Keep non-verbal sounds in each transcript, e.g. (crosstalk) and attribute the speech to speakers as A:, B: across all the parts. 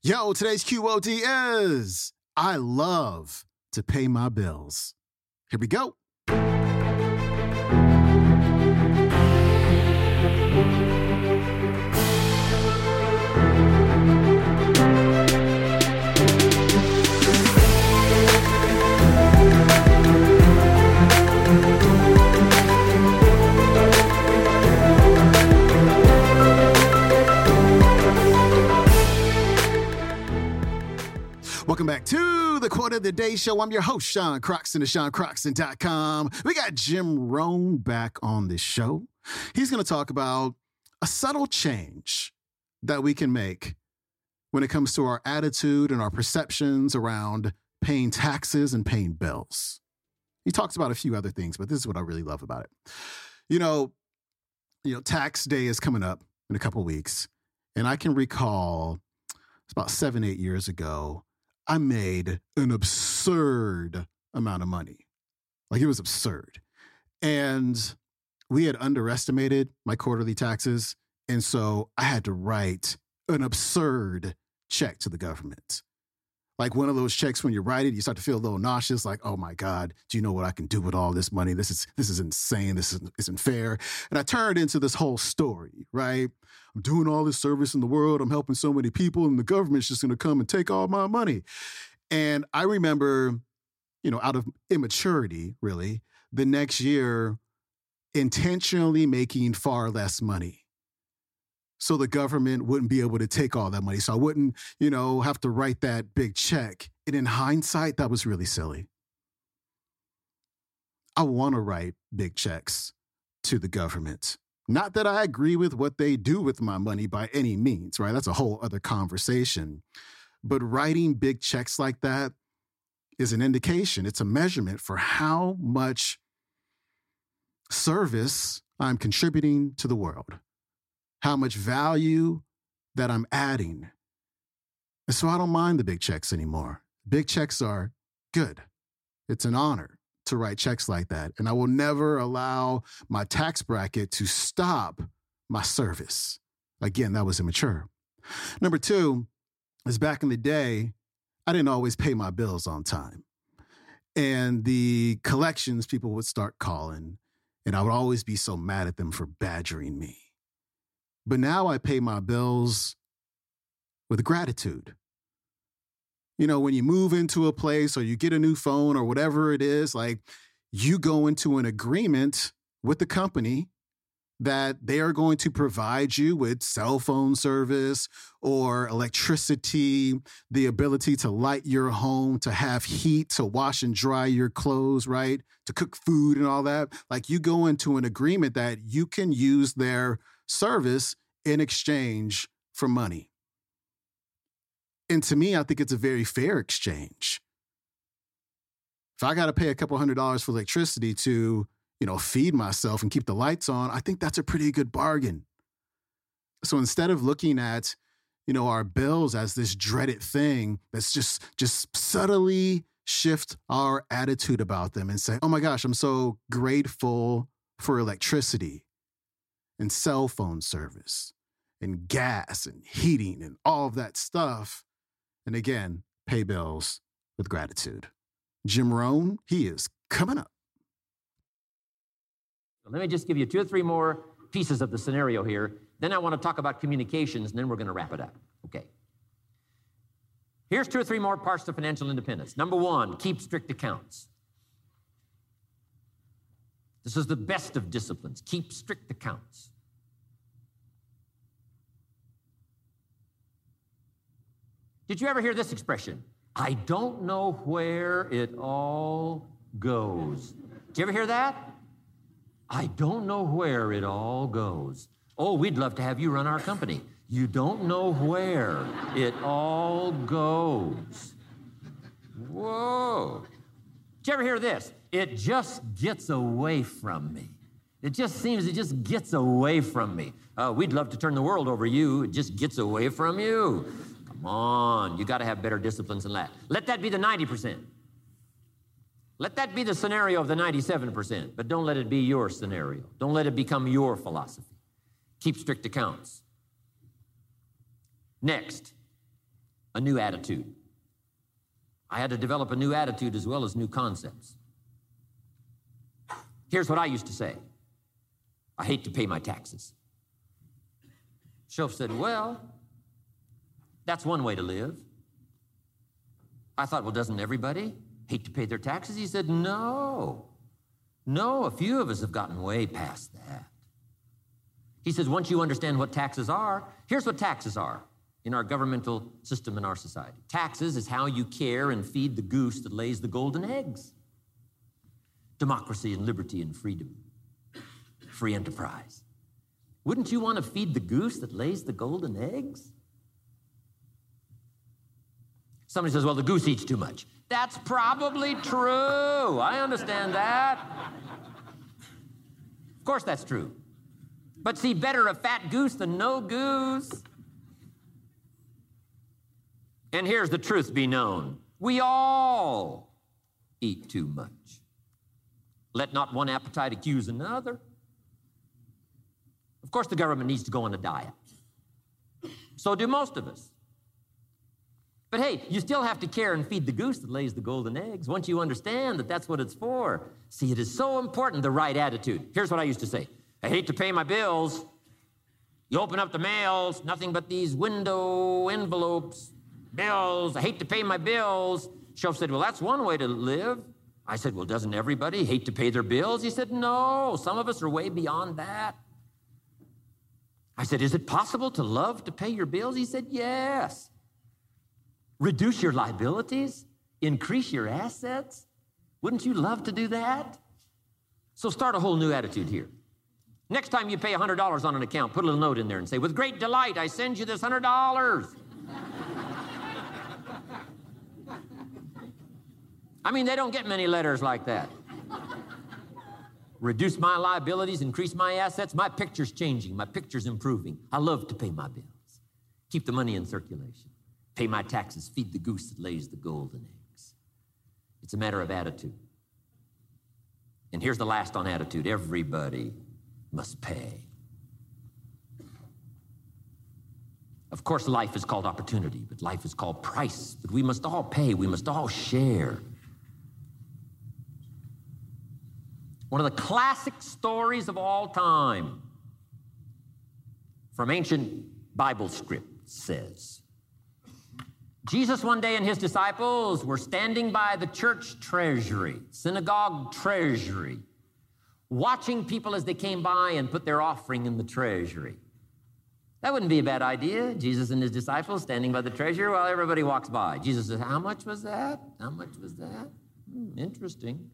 A: Yo, today's QOD is I love to pay my bills. Here we go. Quote of the Day Show. I'm your host, Sean Croxton of SeanCroxton.com. We got Jim Rohn back on this show. He's going to talk about a subtle change that we can make when it comes to our attitude and our perceptions around paying taxes and paying bills. He talks about a few other things, but this is what I really love about it. You know, you know, tax day is coming up in a couple weeks, and I can recall it's about seven, eight years ago. I made an absurd amount of money. Like it was absurd. And we had underestimated my quarterly taxes. And so I had to write an absurd check to the government. Like one of those checks when you write it, you start to feel a little nauseous, like, oh my God, do you know what I can do with all this money? This is this is insane. This isn't, isn't fair. And I turned into this whole story, right? I'm doing all this service in the world. I'm helping so many people, and the government's just gonna come and take all my money. And I remember, you know, out of immaturity, really, the next year intentionally making far less money so the government wouldn't be able to take all that money. So I wouldn't, you know, have to write that big check. And in hindsight, that was really silly. I want to write big checks to the government. Not that I agree with what they do with my money by any means, right? That's a whole other conversation. But writing big checks like that is an indication, it's a measurement for how much service I'm contributing to the world how much value that I'm adding. And so I don't mind the big checks anymore. Big checks are good. It's an honor to write checks like that. And I will never allow my tax bracket to stop my service. Again, that was immature. Number two is back in the day, I didn't always pay my bills on time. And the collections people would start calling, and I would always be so mad at them for badgering me. But now I pay my bills with gratitude. You know, when you move into a place or you get a new phone or whatever it is, like you go into an agreement with the company that they are going to provide you with cell phone service or electricity, the ability to light your home, to have heat, to wash and dry your clothes, right? To cook food and all that. Like you go into an agreement that you can use their service in exchange for money. And to me, I think it's a very fair exchange. If I got to pay a couple hundred dollars for electricity to, you know, feed myself and keep the lights on, I think that's a pretty good bargain. So instead of looking at, you know, our bills as this dreaded thing, let's just just subtly shift our attitude about them and say, "Oh my gosh, I'm so grateful for electricity and cell phone service and gas and heating and all of that stuff. And again, pay bills with gratitude. Jim Rohn, he is coming up.
B: Let me just give you two or three more pieces of the scenario here. Then I want to talk about communications, and then we're going to wrap it up. Okay. Here's two or three more parts to financial independence. Number one, keep strict accounts. This is the best of disciplines. Keep strict accounts. Did you ever hear this expression? I don't know where it all goes. Did you ever hear that? I don't know where it all goes. Oh, we'd love to have you run our company. You don't know where it all goes. Whoa. You ever hear this? It just gets away from me. It just seems it just gets away from me. Uh, we'd love to turn the world over you. It just gets away from you. Come on, you got to have better disciplines than that. Let that be the 90%. Let that be the scenario of the 97%, but don't let it be your scenario. Don't let it become your philosophy. Keep strict accounts. Next, a new attitude. I had to develop a new attitude as well as new concepts. Here's what I used to say I hate to pay my taxes. Shoaff said, Well, that's one way to live. I thought, Well, doesn't everybody hate to pay their taxes? He said, No. No, a few of us have gotten way past that. He says, once you understand what taxes are, here's what taxes are in our governmental system in our society. Taxes is how you care and feed the goose that lays the golden eggs. Democracy and liberty and freedom, free enterprise. Wouldn't you want to feed the goose that lays the golden eggs? Somebody says, well, the goose eats too much. That's probably true. I understand that. Of course, that's true. But see, better a fat goose than no goose. And here's the truth be known we all eat too much. Let not one appetite accuse another. Of course, the government needs to go on a diet. So do most of us. But hey, you still have to care and feed the goose that lays the golden eggs once you understand that that's what it's for. See, it is so important, the right attitude. Here's what I used to say I hate to pay my bills. You open up the mails, nothing but these window envelopes, bills. I hate to pay my bills. Shoaff said, Well, that's one way to live. I said, Well, doesn't everybody hate to pay their bills? He said, No, some of us are way beyond that. I said, Is it possible to love to pay your bills? He said, Yes. Reduce your liabilities, increase your assets. Wouldn't you love to do that? So start a whole new attitude here. Next time you pay $100 on an account, put a little note in there and say, With great delight, I send you this $100. I mean, they don't get many letters like that. Reduce my liabilities, increase my assets. My picture's changing, my picture's improving. I love to pay my bills, keep the money in circulation, pay my taxes, feed the goose that lays the golden eggs. It's a matter of attitude. And here's the last on attitude everybody must pay. Of course, life is called opportunity, but life is called price. But we must all pay, we must all share. One of the classic stories of all time from ancient Bible script says Jesus, one day, and his disciples were standing by the church treasury, synagogue treasury, watching people as they came by and put their offering in the treasury. That wouldn't be a bad idea. Jesus and his disciples standing by the treasury while everybody walks by. Jesus says, How much was that? How much was that? Hmm, interesting.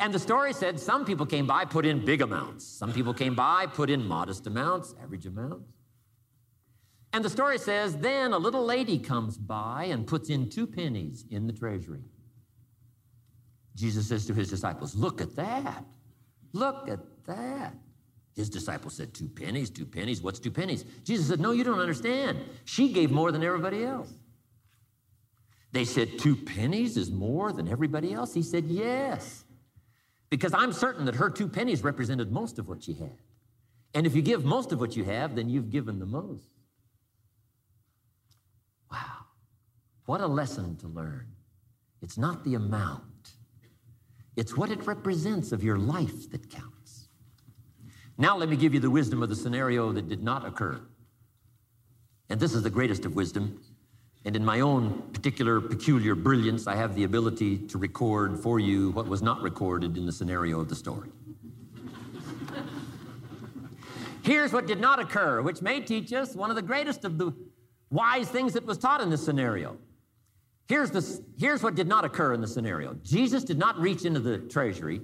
B: And the story said some people came by, put in big amounts. Some people came by, put in modest amounts, average amounts. And the story says then a little lady comes by and puts in two pennies in the treasury. Jesus says to his disciples, Look at that. Look at that. His disciples said, Two pennies, two pennies. What's two pennies? Jesus said, No, you don't understand. She gave more than everybody else. They said, Two pennies is more than everybody else? He said, Yes. Because I'm certain that her two pennies represented most of what she had. And if you give most of what you have, then you've given the most. Wow. What a lesson to learn. It's not the amount, it's what it represents of your life that counts. Now, let me give you the wisdom of the scenario that did not occur. And this is the greatest of wisdom. And in my own particular peculiar brilliance, I have the ability to record for you what was not recorded in the scenario of the story. (laughs) Here's what did not occur, which may teach us one of the greatest of the wise things that was taught in this scenario. Here's, the, here's what did not occur in the scenario Jesus did not reach into the treasury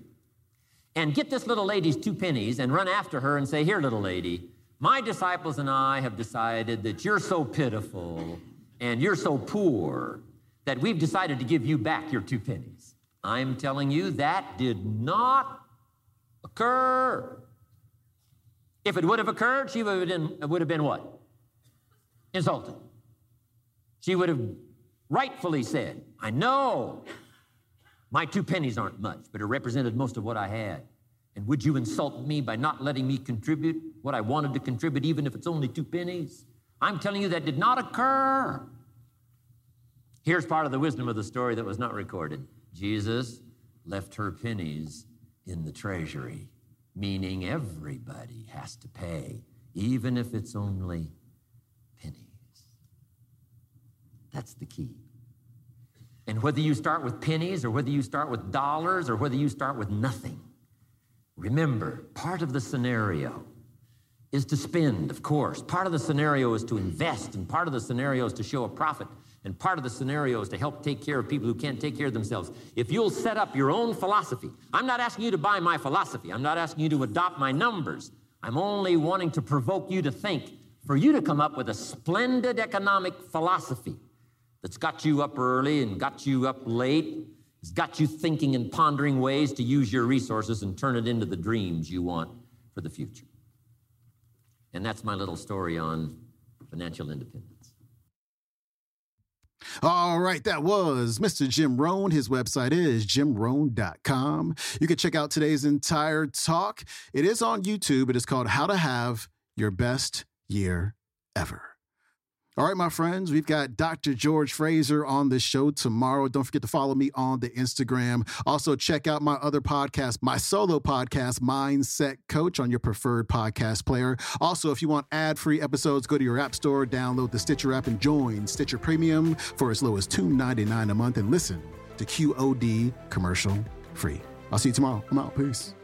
B: and get this little lady's two pennies and run after her and say, Here, little lady, my disciples and I have decided that you're so pitiful and you're so poor that we've decided to give you back your two pennies. I'm telling you, that did not occur. If it would have occurred, she would have been, would have been what? Insulted. She would have rightfully said, I know my two pennies aren't much, but it represented most of what I had. And would you insult me by not letting me contribute what I wanted to contribute, even if it's only two pennies? I'm telling you that did not occur. Here's part of the wisdom of the story that was not recorded Jesus left her pennies in the treasury, meaning everybody has to pay, even if it's only pennies. That's the key. And whether you start with pennies or whether you start with dollars or whether you start with nothing, remember part of the scenario is to spend, of course. Part of the scenario is to invest, and part of the scenario is to show a profit, and part of the scenario is to help take care of people who can't take care of themselves. If you'll set up your own philosophy, I'm not asking you to buy my philosophy, I'm not asking you to adopt my numbers. I'm only wanting to provoke you to think, for you to come up with a splendid economic philosophy that's got you up early and got you up late. It's got you thinking and pondering ways to use your resources and turn it into the dreams you want for the future. And that's my little story on financial independence.
A: All right, that was Mr. Jim Rohn. His website is jimrohn.com. You can check out today's entire talk. It is on YouTube. It is called How to Have Your Best Year Ever. All right, my friends, we've got Dr. George Fraser on the show tomorrow. Don't forget to follow me on the Instagram. Also, check out my other podcast, my solo podcast, Mindset Coach, on your preferred podcast player. Also, if you want ad free episodes, go to your app store, download the Stitcher app, and join Stitcher Premium for as low as $2.99 a month and listen to QOD commercial free. I'll see you tomorrow. I'm out. Peace.